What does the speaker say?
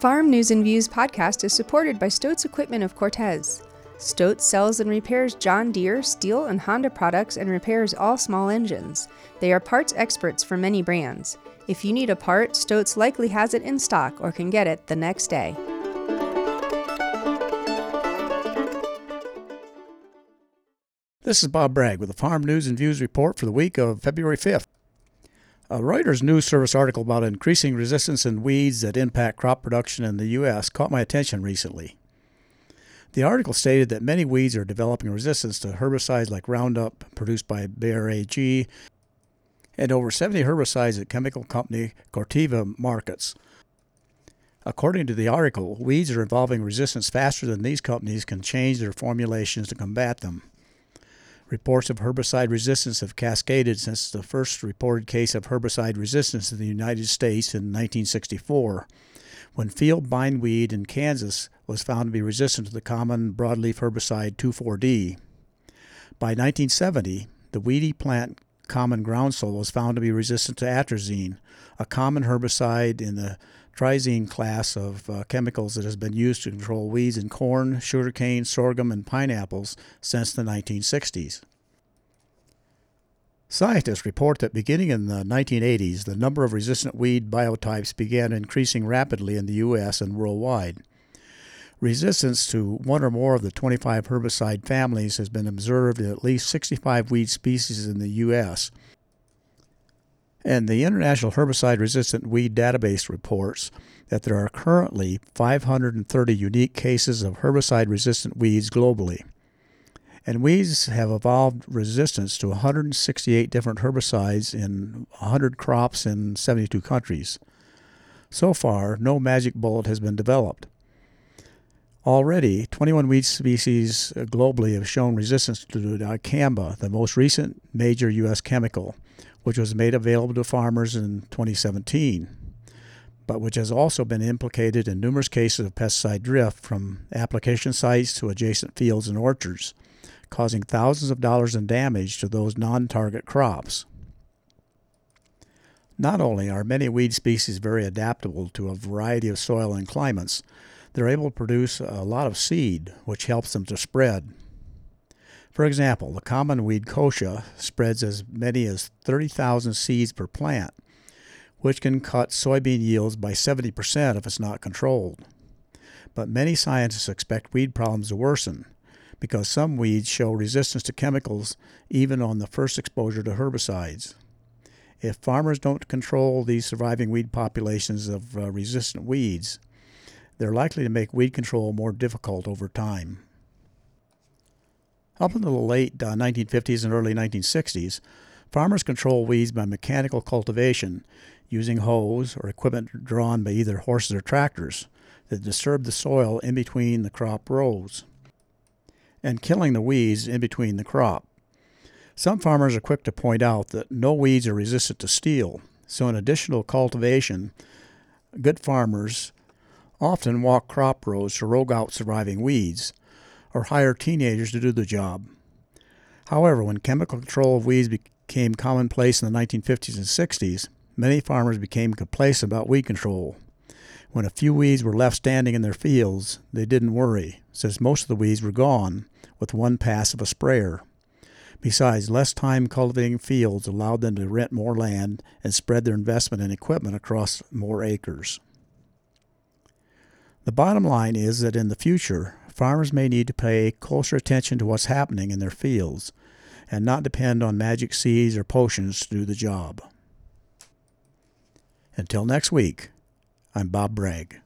Farm News and Views podcast is supported by Stoats Equipment of Cortez. Stoats sells and repairs John Deere, Stihl, and Honda products and repairs all small engines. They are parts experts for many brands. If you need a part, Stoats likely has it in stock or can get it the next day. This is Bob Bragg with the Farm News and Views report for the week of February 5th. A Reuters News Service article about increasing resistance in weeds that impact crop production in the U.S. caught my attention recently. The article stated that many weeds are developing resistance to herbicides like Roundup, produced by Bayer AG, and over 70 herbicides that chemical company Corteva markets. According to the article, weeds are evolving resistance faster than these companies can change their formulations to combat them. Reports of herbicide resistance have cascaded since the first reported case of herbicide resistance in the United States in 1964, when field bindweed in Kansas was found to be resistant to the common broadleaf herbicide 2,4-D. By 1970, the weedy plant common groundsel was found to be resistant to atrazine, a common herbicide in the triazine class of uh, chemicals that has been used to control weeds in corn, sugarcane, sorghum, and pineapples since the 1960s. Scientists report that beginning in the 1980s, the number of resistant weed biotypes began increasing rapidly in the U.S. and worldwide. Resistance to one or more of the 25 herbicide families has been observed in at least 65 weed species in the U.S., and the International Herbicide Resistant Weed Database reports that there are currently 530 unique cases of herbicide resistant weeds globally. And weeds have evolved resistance to 168 different herbicides in 100 crops in 72 countries. So far, no magic bullet has been developed. Already, 21 weed species globally have shown resistance to dicamba, the most recent major U.S. chemical which was made available to farmers in 2017, but which has also been implicated in numerous cases of pesticide drift from application sites to adjacent fields and orchards, causing thousands of dollars in damage to those non target crops. Not only are many weed species very adaptable to a variety of soil and climates, they're able to produce a lot of seed, which helps them to spread. For example, the common weed kochia spreads as many as 30,000 seeds per plant, which can cut soybean yields by 70% if it's not controlled. But many scientists expect weed problems to worsen because some weeds show resistance to chemicals even on the first exposure to herbicides. If farmers don't control these surviving weed populations of uh, resistant weeds, they're likely to make weed control more difficult over time. Up until the late uh, 1950s and early 1960s, farmers controlled weeds by mechanical cultivation using hoes or equipment drawn by either horses or tractors that disturbed the soil in between the crop rows and killing the weeds in between the crop. Some farmers are quick to point out that no weeds are resistant to steel, so in additional cultivation, good farmers often walk crop rows to rogue out surviving weeds or hire teenagers to do the job. However, when chemical control of weeds became commonplace in the 1950s and 60s, many farmers became complacent about weed control. When a few weeds were left standing in their fields, they didn't worry, since most of the weeds were gone with one pass of a sprayer. Besides, less time cultivating fields allowed them to rent more land and spread their investment in equipment across more acres. The bottom line is that in the future, farmers may need to pay closer attention to what's happening in their fields and not depend on magic seeds or potions to do the job. Until next week, I'm Bob Bragg.